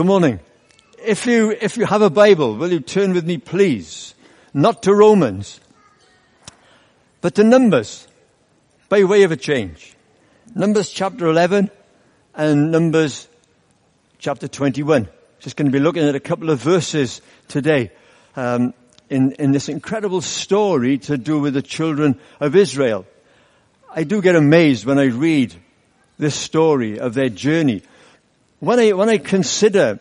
Good morning. If you, if you have a Bible, will you turn with me please? Not to Romans, but to Numbers, by way of a change. Numbers chapter 11 and Numbers chapter 21. Just going to be looking at a couple of verses today um, in, in this incredible story to do with the children of Israel. I do get amazed when I read this story of their journey. When I, when I consider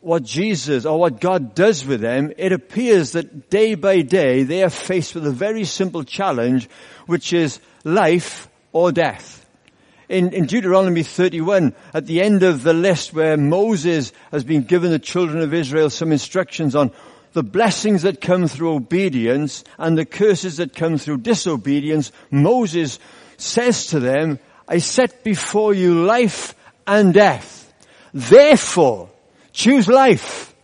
what Jesus or what God does with them, it appears that day by day they are faced with a very simple challenge, which is life or death. In, in, Deuteronomy 31, at the end of the list where Moses has been given the children of Israel some instructions on the blessings that come through obedience and the curses that come through disobedience, Moses says to them, I set before you life and death. Therefore, choose life.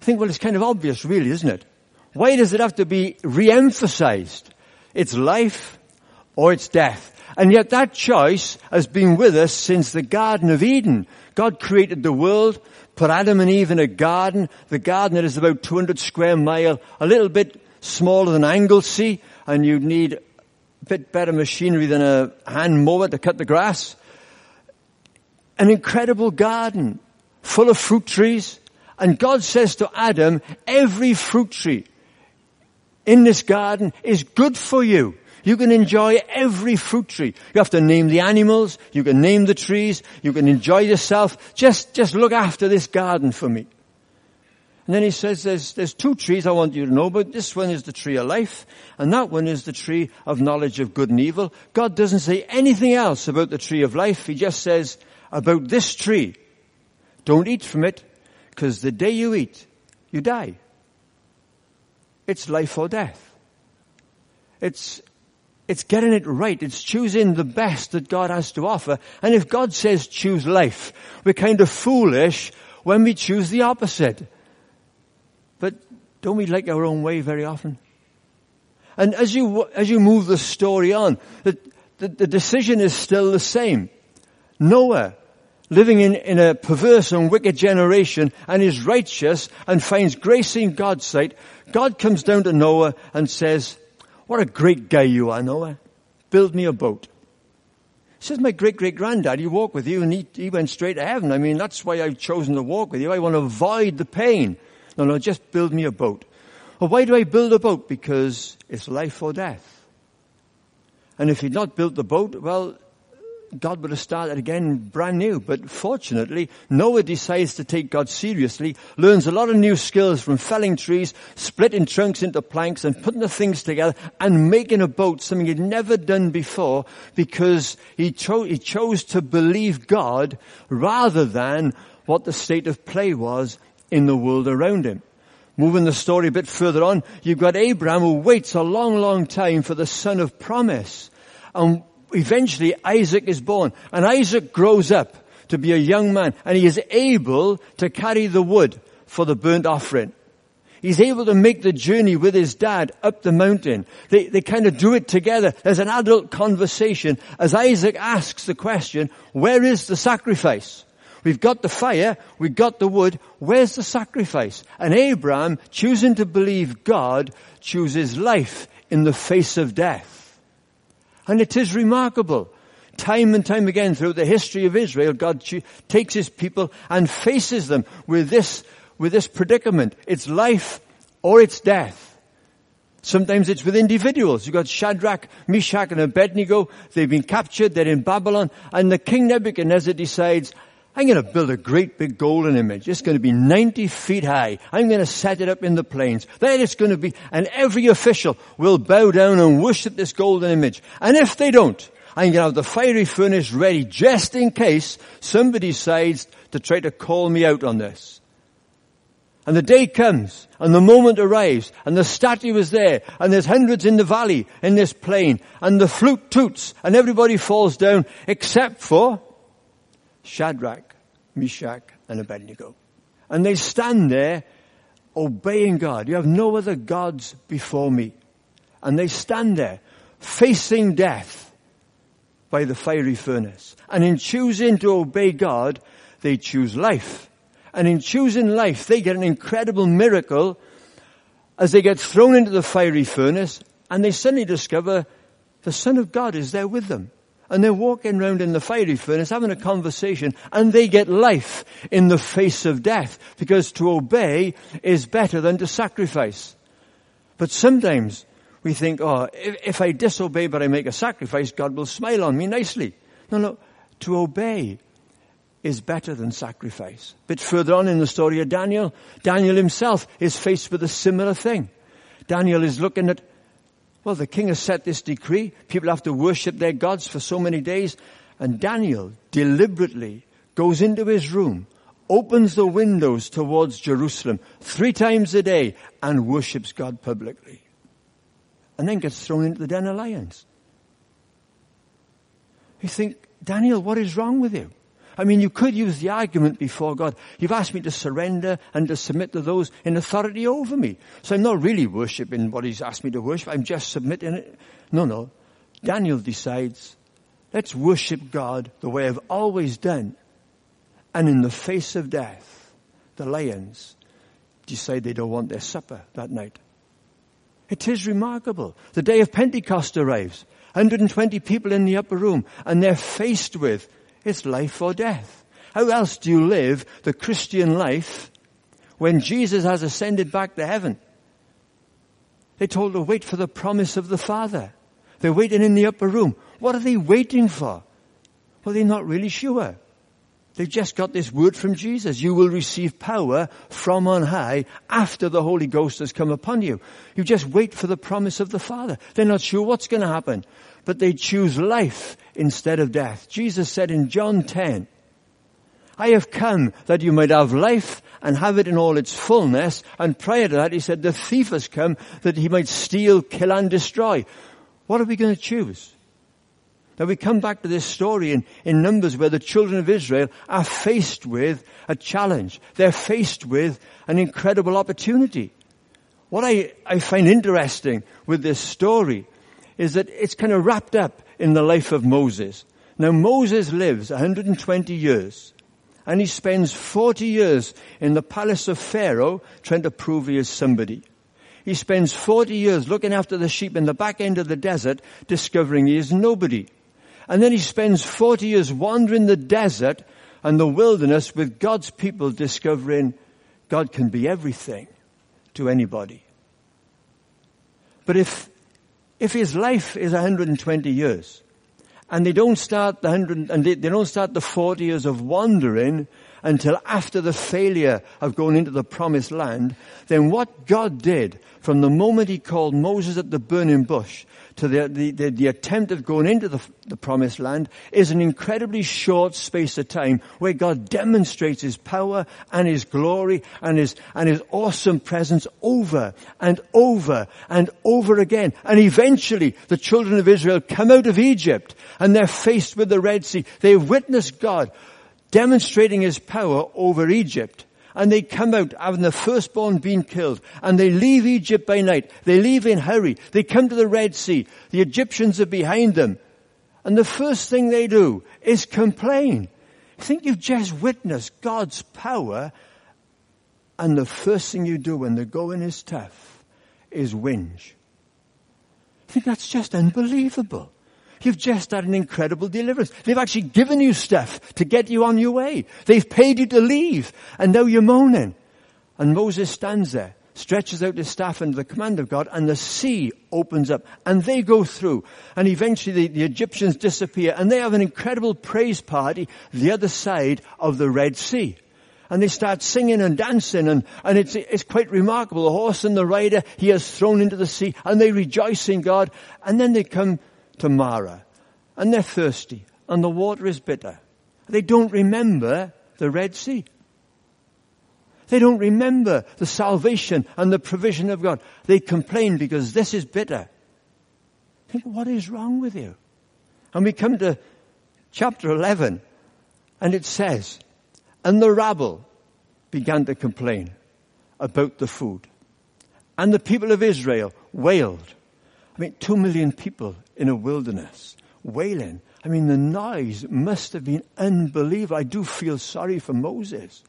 I think, well, it's kind of obvious really, isn't it? Why does it have to be re-emphasized? It's life or it's death. And yet that choice has been with us since the Garden of Eden. God created the world, put Adam and Eve in a garden, the garden that is about 200 square mile, a little bit smaller than Anglesey, and you'd need a bit better machinery than a hand mower to cut the grass. An incredible garden, full of fruit trees, and God says to Adam, every fruit tree in this garden is good for you. You can enjoy every fruit tree. You have to name the animals. You can name the trees. You can enjoy yourself. Just, just look after this garden for me. And then he says, there's, there's two trees I want you to know but This one is the tree of life, and that one is the tree of knowledge of good and evil. God doesn't say anything else about the tree of life. He just says, about this tree, don't eat from it, because the day you eat, you die. It's life or death. It's, it's getting it right. It's choosing the best that God has to offer. And if God says choose life, we're kind of foolish when we choose the opposite. But don't we like our own way very often? And as you, as you move the story on, the, the, the decision is still the same. Noah, living in, in a perverse and wicked generation and is righteous and finds grace in God's sight, God comes down to Noah and says, what a great guy you are, Noah. Build me a boat. He says, my great great granddad, he walked with you and he, he went straight to heaven. I mean, that's why I've chosen to walk with you. I want to avoid the pain. No, no, just build me a boat. Well, why do I build a boat? Because it's life or death. And if he'd not built the boat, well, God would have started again brand new. But fortunately, Noah decides to take God seriously, learns a lot of new skills from felling trees, splitting trunks into planks and putting the things together and making a boat, something he'd never done before because he, cho- he chose to believe God rather than what the state of play was in the world around him. Moving the story a bit further on, you've got Abraham who waits a long, long time for the son of promise. And eventually Isaac is born and Isaac grows up to be a young man and he is able to carry the wood for the burnt offering. He's able to make the journey with his dad up the mountain. They, they kind of do it together. There's an adult conversation as Isaac asks the question, where is the sacrifice? We've got the fire, we've got the wood, where's the sacrifice? And Abraham, choosing to believe God, chooses life in the face of death. And it is remarkable. Time and time again throughout the history of Israel, God takes his people and faces them with this, with this predicament. It's life or it's death. Sometimes it's with individuals. You've got Shadrach, Meshach, and Abednego. They've been captured. They're in Babylon. And the king Nebuchadnezzar decides, I'm going to build a great big golden image. It's going to be 90 feet high. I'm going to set it up in the plains. Then it's going to be, and every official will bow down and worship this golden image. And if they don't, I'm going to have the fiery furnace ready just in case somebody decides to try to call me out on this. And the day comes, and the moment arrives, and the statue is there, and there's hundreds in the valley, in this plain, and the flute toots, and everybody falls down, except for Shadrach, Meshach, and Abednego. And they stand there obeying God. You have no other gods before me. And they stand there facing death by the fiery furnace. And in choosing to obey God, they choose life. And in choosing life, they get an incredible miracle as they get thrown into the fiery furnace and they suddenly discover the Son of God is there with them. And they're walking around in the fiery furnace having a conversation and they get life in the face of death because to obey is better than to sacrifice. But sometimes we think, oh, if, if I disobey but I make a sacrifice, God will smile on me nicely. No, no. To obey is better than sacrifice. A bit further on in the story of Daniel, Daniel himself is faced with a similar thing. Daniel is looking at, well, the king has set this decree. People have to worship their gods for so many days. And Daniel deliberately goes into his room, opens the windows towards Jerusalem three times a day and worships God publicly. And then gets thrown into the den of lions. You think, Daniel, what is wrong with you? I mean, you could use the argument before God. You've asked me to surrender and to submit to those in authority over me. So I'm not really worshipping what he's asked me to worship. I'm just submitting it. No, no. Daniel decides, let's worship God the way I've always done. And in the face of death, the lions decide they don't want their supper that night. It is remarkable. The day of Pentecost arrives. 120 people in the upper room and they're faced with it's life or death. How else do you live the Christian life when Jesus has ascended back to heaven? They told to wait for the promise of the Father. They're waiting in the upper room. What are they waiting for? Well, they're not really sure. They've just got this word from Jesus. You will receive power from on high after the Holy Ghost has come upon you. You just wait for the promise of the Father. They're not sure what's going to happen but they choose life instead of death. Jesus said in John 10, I have come that you might have life and have it in all its fullness. And prior to that, he said, the thief has come that he might steal, kill and destroy. What are we going to choose? Now we come back to this story in, in Numbers where the children of Israel are faced with a challenge. They're faced with an incredible opportunity. What I, I find interesting with this story is that it's kind of wrapped up in the life of Moses. Now Moses lives 120 years and he spends 40 years in the palace of Pharaoh trying to prove he is somebody. He spends 40 years looking after the sheep in the back end of the desert discovering he is nobody. And then he spends 40 years wandering the desert and the wilderness with God's people discovering God can be everything to anybody. But if if his life is 120 years, and they don't start the 100, and they, they don't start the 40 years of wandering until after the failure of going into the promised land, then what God did from the moment he called Moses at the burning bush to the, the, the, the attempt of going into the, the promised land is an incredibly short space of time where God demonstrates his power and his glory and his, and his awesome presence over and over and over again. And eventually the children of Israel come out of Egypt and they're faced with the Red Sea. They've witnessed God demonstrating his power over Egypt and they come out having the firstborn being killed and they leave Egypt by night. They leave in hurry. They come to the Red Sea. The Egyptians are behind them. And the first thing they do is complain. Think you've just witnessed God's power and the first thing you do when the going is tough is whinge. I think that's just unbelievable. You've just had an incredible deliverance. They've actually given you stuff to get you on your way. They've paid you to leave, and now you're moaning. And Moses stands there, stretches out his staff under the command of God, and the sea opens up, and they go through. And eventually the, the Egyptians disappear, and they have an incredible praise party the other side of the Red Sea and they start singing and dancing and, and it's, it's quite remarkable. The horse and the rider he has thrown into the sea and they rejoice in God and then they come to Marah and they're thirsty and the water is bitter. They don't remember the Red Sea. They don't remember the salvation and the provision of God. They complain because this is bitter. Think, what is wrong with you? And we come to chapter 11 and it says, and the rabble began to complain about the food. And the people of Israel wailed. I mean, two million people in a wilderness, wailing I mean, the noise must have been unbelievable. I do feel sorry for Moses.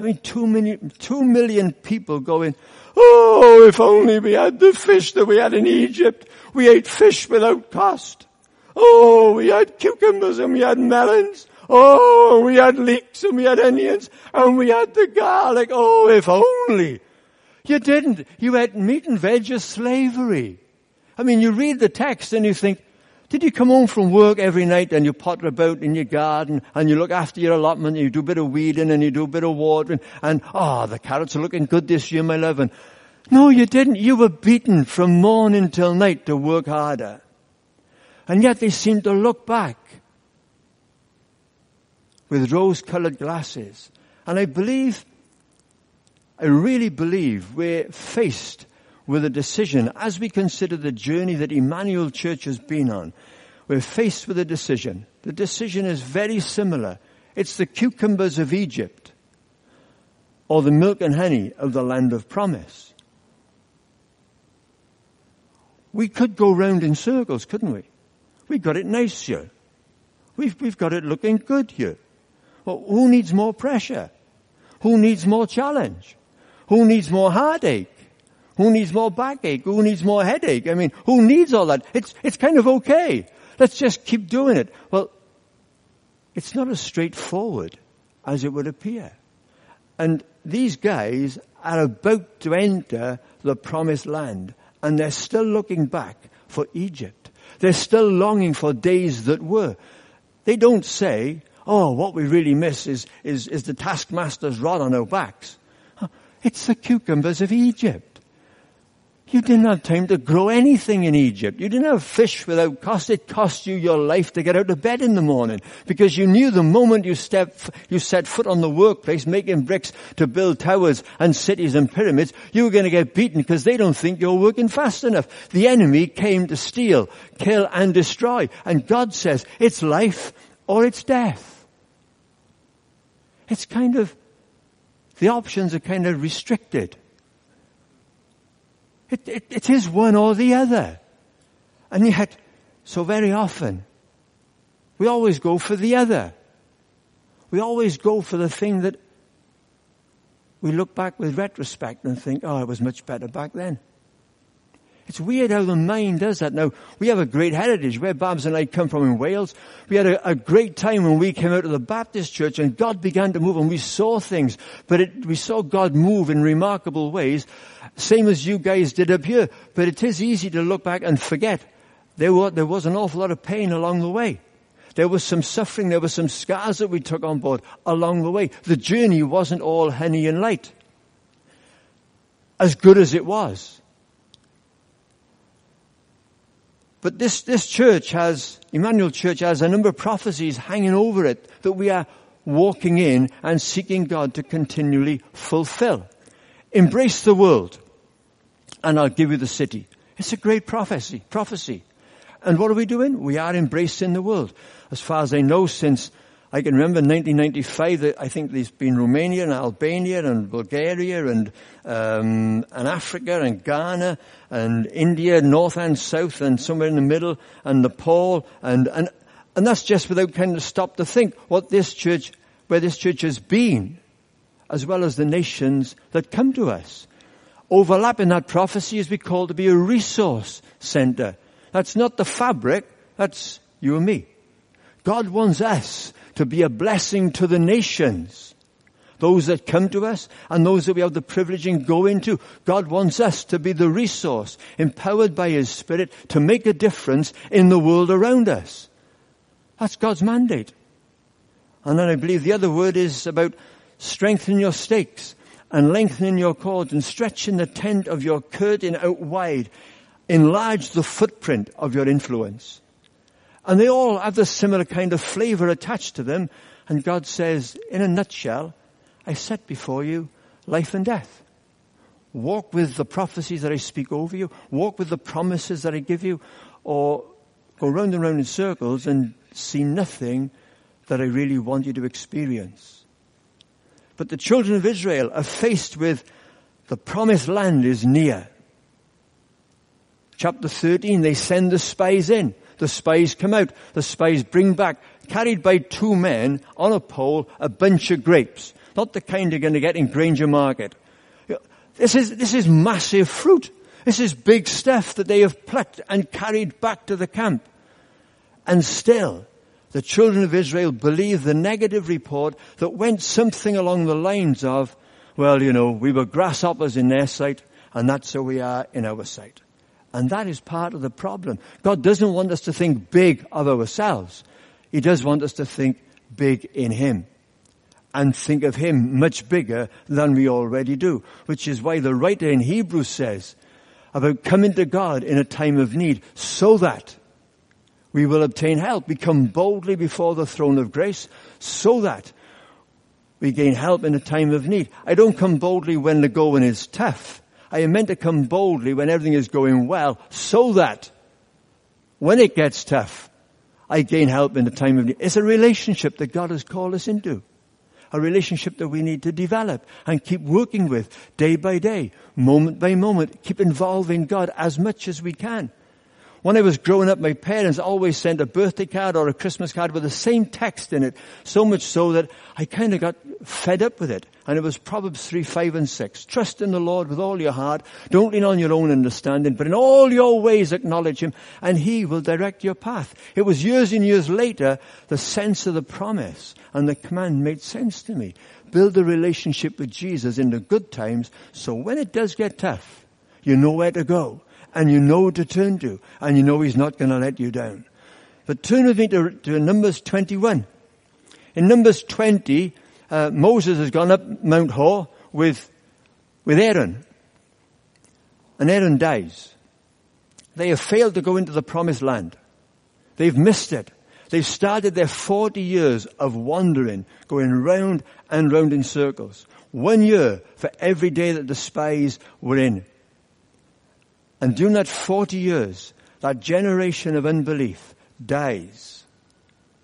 I mean, two million, two million people going, oh, if only we had the fish that we had in Egypt. We ate fish without cost. Oh, we had cucumbers and we had melons. Oh, we had leeks and we had onions and we had the garlic. Oh, if only. You didn't. You ate meat and veg as slavery. I mean, you read the text and you think, did you come home from work every night and you potter about in your garden and you look after your allotment and you do a bit of weeding and you do a bit of watering and, oh, the carrots are looking good this year, my love. And no, you didn't. You were beaten from morning till night to work harder. And yet they seem to look back with rose-colored glasses. And I believe, I really believe we're faced with a decision as we consider the journey that Emmanuel Church has been on. We're faced with a decision. The decision is very similar. It's the cucumbers of Egypt or the milk and honey of the land of promise. We could go round in circles, couldn't we? We've got it nice here. We've, we've got it looking good here. Well, who needs more pressure? Who needs more challenge? Who needs more heartache? Who needs more backache? Who needs more headache? I mean, who needs all that? It's, it's kind of okay. Let's just keep doing it. Well, it's not as straightforward as it would appear. And these guys are about to enter the promised land and they're still looking back for Egypt. They're still longing for days that were. They don't say, oh, what we really miss is, is, is the taskmaster's rod on our backs. It's the cucumbers of Egypt. You didn't have time to grow anything in Egypt. You didn't have fish without cost. It cost you your life to get out of bed in the morning because you knew the moment you step, you set foot on the workplace making bricks to build towers and cities and pyramids, you were going to get beaten because they don't think you're working fast enough. The enemy came to steal, kill and destroy. And God says it's life or it's death. It's kind of, the options are kind of restricted. It, it, it is one or the other. And yet, so very often, we always go for the other. We always go for the thing that we look back with retrospect and think, oh, it was much better back then. It's weird how the mind does that. Now, we have a great heritage. Where Babs and I come from in Wales, we had a, a, great time when we came out of the Baptist church and God began to move and we saw things. But it, we saw God move in remarkable ways, same as you guys did up here. But it is easy to look back and forget. There, were, there was an awful lot of pain along the way. There was some suffering, there were some scars that we took on board along the way. The journey wasn't all honey and light. As good as it was. But this, this church has, Emmanuel Church has a number of prophecies hanging over it that we are walking in and seeking God to continually fulfill. Embrace the world and I'll give you the city. It's a great prophecy, prophecy. And what are we doing? We are embracing the world. As far as I know, since I can remember in 1995, I think there's been Romania and Albania and Bulgaria and, um, and Africa and Ghana and India, north and south and somewhere in the middle and Nepal and, and, and that's just without kind of stop to think what this church, where this church has been, as well as the nations that come to us. Overlapping that prophecy is we call to be a resource center. That's not the fabric, that's you and me. God wants us to be a blessing to the nations. Those that come to us and those that we have the privilege in go into. God wants us to be the resource, empowered by His Spirit to make a difference in the world around us. That's God's mandate. And then I believe the other word is about strengthening your stakes and lengthening your cords and stretching the tent of your curtain out wide. Enlarge the footprint of your influence. And they all have the similar kind of flavor attached to them. And God says, in a nutshell, I set before you life and death. Walk with the prophecies that I speak over you. Walk with the promises that I give you. Or go round and round in circles and see nothing that I really want you to experience. But the children of Israel are faced with the promised land is near. Chapter 13, they send the spies in. The spies come out. The spies bring back, carried by two men on a pole, a bunch of grapes. Not the kind you're going to get in Grainger Market. This is, this is massive fruit. This is big stuff that they have plucked and carried back to the camp. And still, the children of Israel believe the negative report that went something along the lines of, well, you know, we were grasshoppers in their sight, and that's how we are in our sight. And that is part of the problem. God doesn't want us to think big of ourselves. He does want us to think big in Him. And think of Him much bigger than we already do. Which is why the writer in Hebrews says about coming to God in a time of need so that we will obtain help. We come boldly before the throne of grace so that we gain help in a time of need. I don't come boldly when the going is tough. I am meant to come boldly when everything is going well so that when it gets tough, I gain help in the time of need. It's a relationship that God has called us into. A relationship that we need to develop and keep working with day by day, moment by moment. Keep involving God as much as we can. When I was growing up, my parents always sent a birthday card or a Christmas card with the same text in it, so much so that I kind of got fed up with it. And it was Proverbs 3, 5 and 6. Trust in the Lord with all your heart. Don't lean on your own understanding, but in all your ways acknowledge Him and He will direct your path. It was years and years later, the sense of the promise and the command made sense to me. Build a relationship with Jesus in the good times so when it does get tough, you know where to go and you know to turn to, and you know He's not going to let you down. But turn with me to, to Numbers 21. In Numbers 20, uh, Moses has gone up Mount Hor with, with Aaron. And Aaron dies. They have failed to go into the promised land. They've missed it. They've started their 40 years of wandering, going round and round in circles. One year for every day that the spies were in. And during that 40 years, that generation of unbelief dies.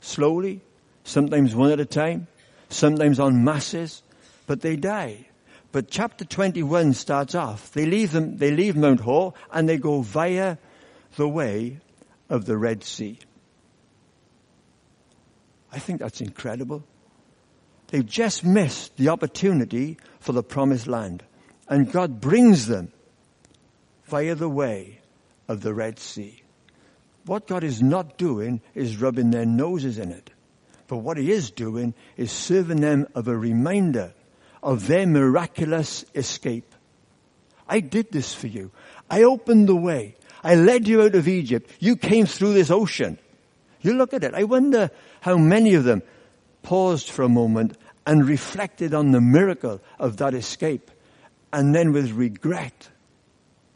Slowly, sometimes one at a time, sometimes on masses, but they die. But chapter 21 starts off. They leave them, they leave Mount Hor and they go via the way of the Red Sea. I think that's incredible. They've just missed the opportunity for the promised land. And God brings them via the way of the Red Sea. What God is not doing is rubbing their noses in it. But what he is doing is serving them of a reminder of their miraculous escape. I did this for you. I opened the way. I led you out of Egypt. You came through this ocean. You look at it. I wonder how many of them paused for a moment and reflected on the miracle of that escape and then with regret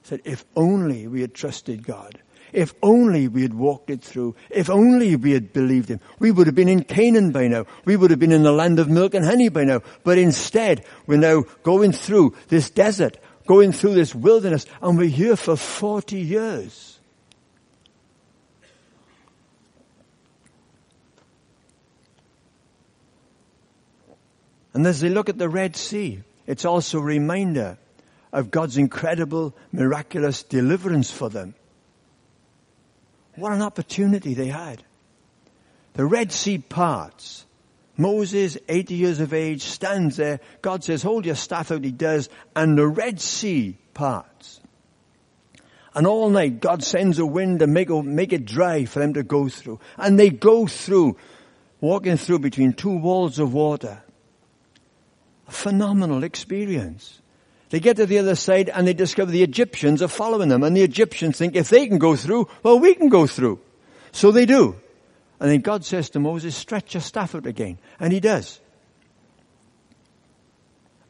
said, if only we had trusted God. If only we had walked it through. If only we had believed Him. We would have been in Canaan by now. We would have been in the land of milk and honey by now. But instead, we're now going through this desert, going through this wilderness, and we're here for 40 years. And as they look at the Red Sea, it's also a reminder of God's incredible, miraculous deliverance for them. What an opportunity they had. The Red Sea parts. Moses, 80 years of age, stands there. God says, hold your staff out. He does. And the Red Sea parts. And all night, God sends a wind to make, make it dry for them to go through. And they go through, walking through between two walls of water. A phenomenal experience. They get to the other side and they discover the Egyptians are following them. And the Egyptians think if they can go through, well, we can go through. So they do. And then God says to Moses, stretch your staff out again. And he does.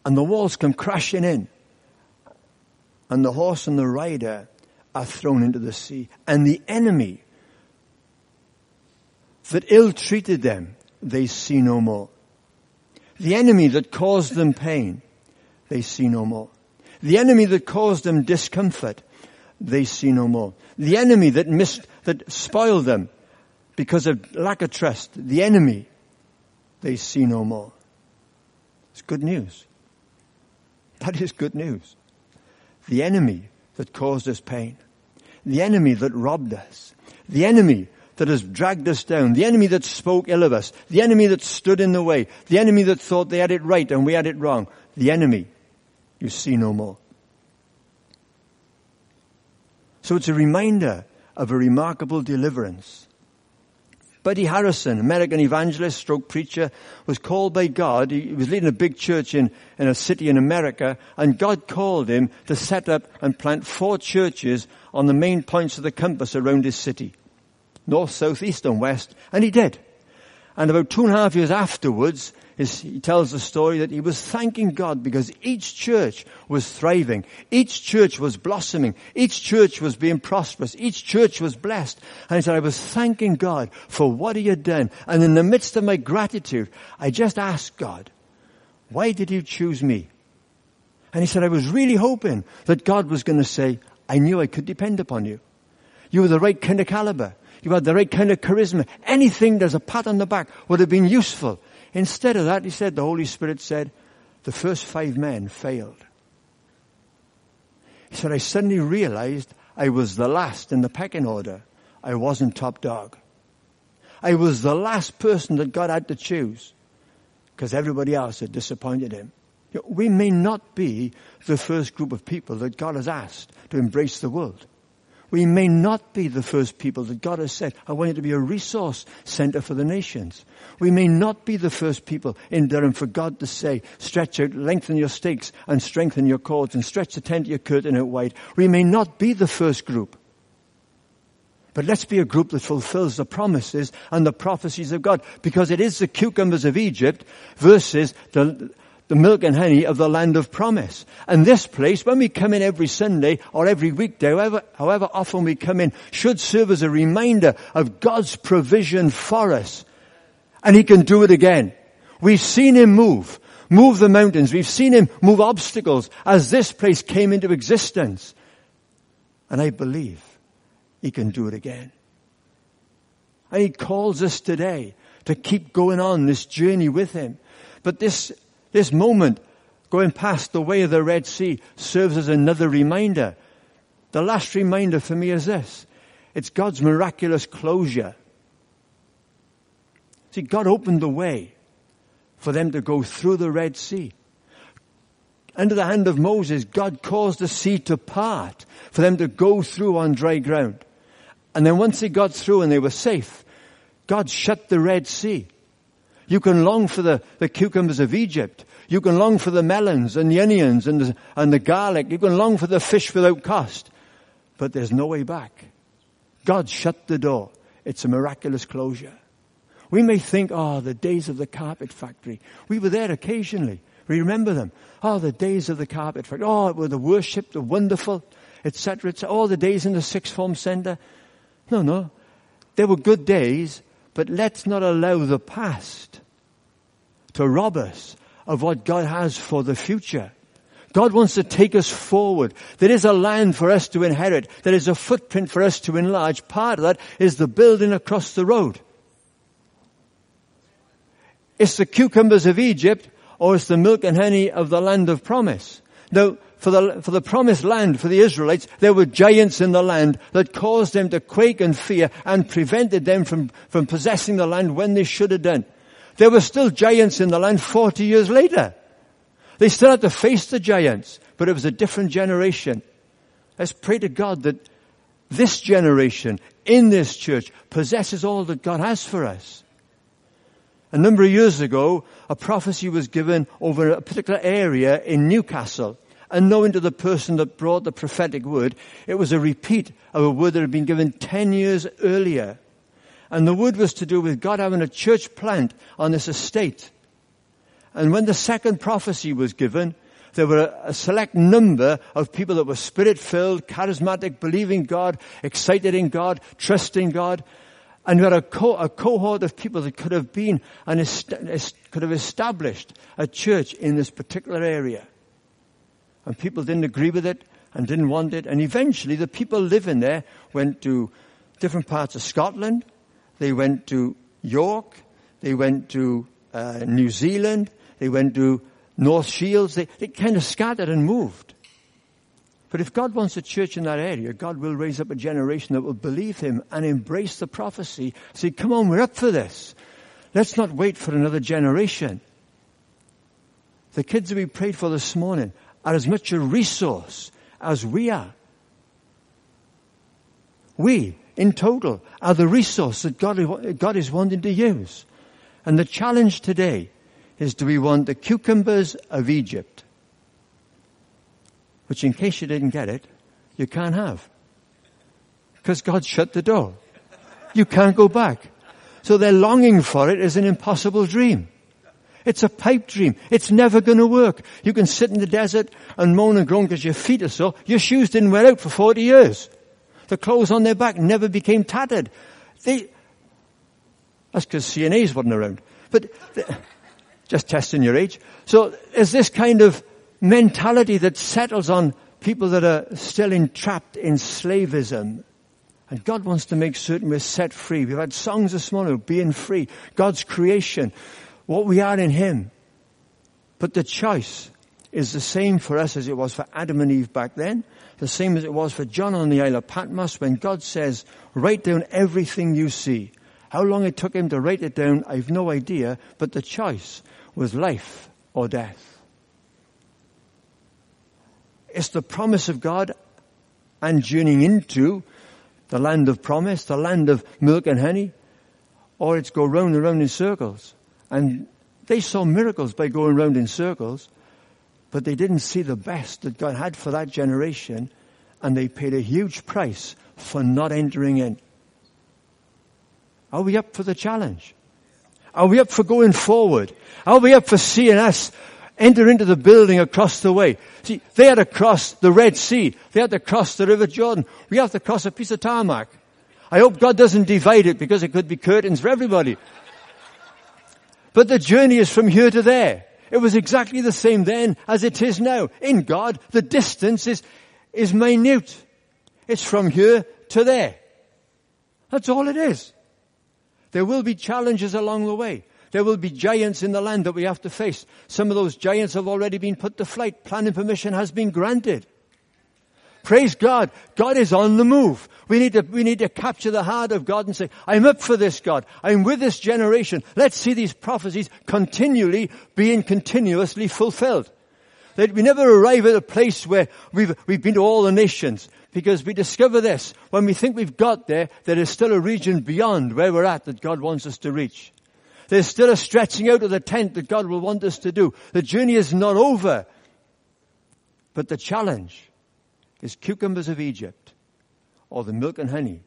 And the walls come crashing in. And the horse and the rider are thrown into the sea. And the enemy that ill treated them, they see no more. The enemy that caused them pain, they see no more. The enemy that caused them discomfort, they see no more. The enemy that missed, that spoiled them because of lack of trust, the enemy, they see no more. It's good news. That is good news. The enemy that caused us pain, the enemy that robbed us, the enemy that has dragged us down, the enemy that spoke ill of us, the enemy that stood in the way, the enemy that thought they had it right and we had it wrong, the enemy, you see no more. So it's a reminder of a remarkable deliverance. Buddy Harrison, American evangelist, stroke preacher, was called by God. He was leading a big church in, in a city in America, and God called him to set up and plant four churches on the main points of the compass around his city. North, south, east and west. And he did. And about two and a half years afterwards, he tells the story that he was thanking God because each church was thriving. Each church was blossoming. Each church was being prosperous. Each church was blessed. And he said, I was thanking God for what he had done. And in the midst of my gratitude, I just asked God, why did you choose me? And he said, I was really hoping that God was going to say, I knew I could depend upon you. You were the right kind of caliber. You had the right kind of charisma. Anything there's a pat on the back would have been useful. Instead of that, he said, the Holy Spirit said, the first five men failed. He said, I suddenly realized I was the last in the pecking order. I wasn't top dog. I was the last person that God had to choose because everybody else had disappointed him. We may not be the first group of people that God has asked to embrace the world. We may not be the first people that God has said, I want you to be a resource center for the nations. We may not be the first people in Durham for God to say, stretch out, lengthen your stakes and strengthen your cords and stretch the tent of your curtain out wide. We may not be the first group. But let's be a group that fulfills the promises and the prophecies of God because it is the cucumbers of Egypt versus the, the milk and honey of the land of promise. And this place, when we come in every Sunday or every weekday, however, however often we come in, should serve as a reminder of God's provision for us. And He can do it again. We've seen Him move, move the mountains. We've seen Him move obstacles as this place came into existence. And I believe He can do it again. And He calls us today to keep going on this journey with Him. But this this moment going past the way of the Red Sea serves as another reminder. The last reminder for me is this. It's God's miraculous closure. See, God opened the way for them to go through the Red Sea. Under the hand of Moses, God caused the sea to part for them to go through on dry ground. And then once they got through and they were safe, God shut the Red Sea. You can long for the, the cucumbers of Egypt. You can long for the melons and the onions and the, and the garlic. You can long for the fish without cost. But there's no way back. God shut the door. It's a miraculous closure. We may think, oh, the days of the carpet factory. We were there occasionally. We remember them. Oh, the days of the carpet factory. Oh, it were the worship, the wonderful, etc. It's all the days in the sixth form center. No, no. There were good days, but let's not allow the past to rob us of what God has for the future. God wants to take us forward. There is a land for us to inherit. There is a footprint for us to enlarge. Part of that is the building across the road. It's the cucumbers of Egypt or it's the milk and honey of the land of promise. Now, for the, for the promised land for the Israelites, there were giants in the land that caused them to quake and fear and prevented them from, from possessing the land when they should have done. There were still giants in the land 40 years later. They still had to face the giants, but it was a different generation. Let's pray to God that this generation in this church possesses all that God has for us. A number of years ago, a prophecy was given over a particular area in Newcastle and knowing to the person that brought the prophetic word, it was a repeat of a word that had been given 10 years earlier. And the word was to do with God having a church plant on this estate. And when the second prophecy was given, there were a, select number of people that were spirit filled, charismatic, believing God, excited in God, trusting God. And we had a, co- a cohort of people that could have been and est- could have established a church in this particular area and people didn't agree with it and didn't want it. And eventually the people living there went to different parts of Scotland. They went to York. They went to uh, New Zealand. They went to North Shields. They, they kind of scattered and moved. But if God wants a church in that area, God will raise up a generation that will believe Him and embrace the prophecy. Say, come on, we're up for this. Let's not wait for another generation. The kids that we prayed for this morning are as much a resource as we are. We, in total, are the resource that God, God is wanting to use. And the challenge today is do we want the cucumbers of Egypt? Which in case you didn't get it, you can't have. Because God shut the door. You can't go back. So they're longing for it is an impossible dream. It's a pipe dream. It's never going to work. You can sit in the desert and moan and groan because your feet are sore. Your shoes didn't wear out for 40 years. The clothes on their back never became tattered. They, that's because C&As weren't around. But just testing your age. So is this kind of mentality that settles on people that are still entrapped in slavism. And God wants to make certain we're set free. We've had songs this morning being free. God's creation. What we are in Him. But the choice is the same for us as it was for Adam and Eve back then. The same as it was for John on the Isle of Patmos when God says, write down everything you see. How long it took him to write it down, I've no idea, but the choice was life or death. It's the promise of God and journeying into the land of promise, the land of milk and honey, or it's go round and round in circles. And they saw miracles by going round in circles, but they didn't see the best that God had for that generation, and they paid a huge price for not entering in. Are we up for the challenge? Are we up for going forward? Are we up for seeing us enter into the building across the way? See, they had to cross the Red Sea. They had to cross the River Jordan. We have to cross a piece of tarmac. I hope God doesn't divide it because it could be curtains for everybody. But the journey is from here to there. It was exactly the same then as it is now. In God, the distance is, is minute. It's from here to there. That's all it is. There will be challenges along the way. There will be giants in the land that we have to face. Some of those giants have already been put to flight. Planning permission has been granted. Praise God. God is on the move. We need to, we need to capture the heart of God and say, I'm up for this, God. I'm with this generation. Let's see these prophecies continually being continuously fulfilled. That we never arrive at a place where we've, we've been to all the nations. Because we discover this, when we think we've got there, there is still a region beyond where we're at that God wants us to reach. There's still a stretching out of the tent that God will want us to do. The journey is not over. But the challenge is cucumbers of Egypt or the milk and honey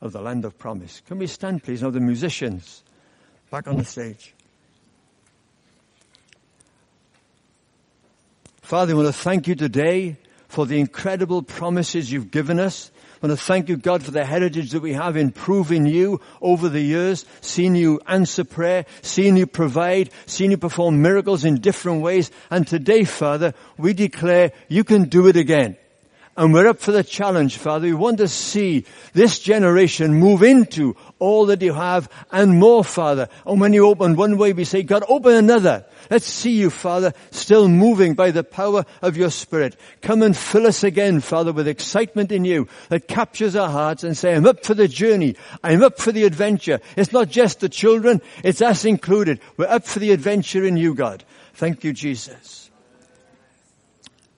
of the land of promise. Can we stand please? Now the musicians back on the stage. Father, I want to thank you today for the incredible promises you've given us. I want to thank you, God, for the heritage that we have in proving you over the years, seeing you answer prayer, seeing you provide, seeing you perform miracles in different ways. And today, Father, we declare you can do it again. And we're up for the challenge, Father. We want to see this generation move into all that you have and more, Father. And when you open one way, we say, God, open another. Let's see you, Father, still moving by the power of your Spirit. Come and fill us again, Father, with excitement in you that captures our hearts and say, I'm up for the journey. I'm up for the adventure. It's not just the children, it's us included. We're up for the adventure in you, God. Thank you, Jesus.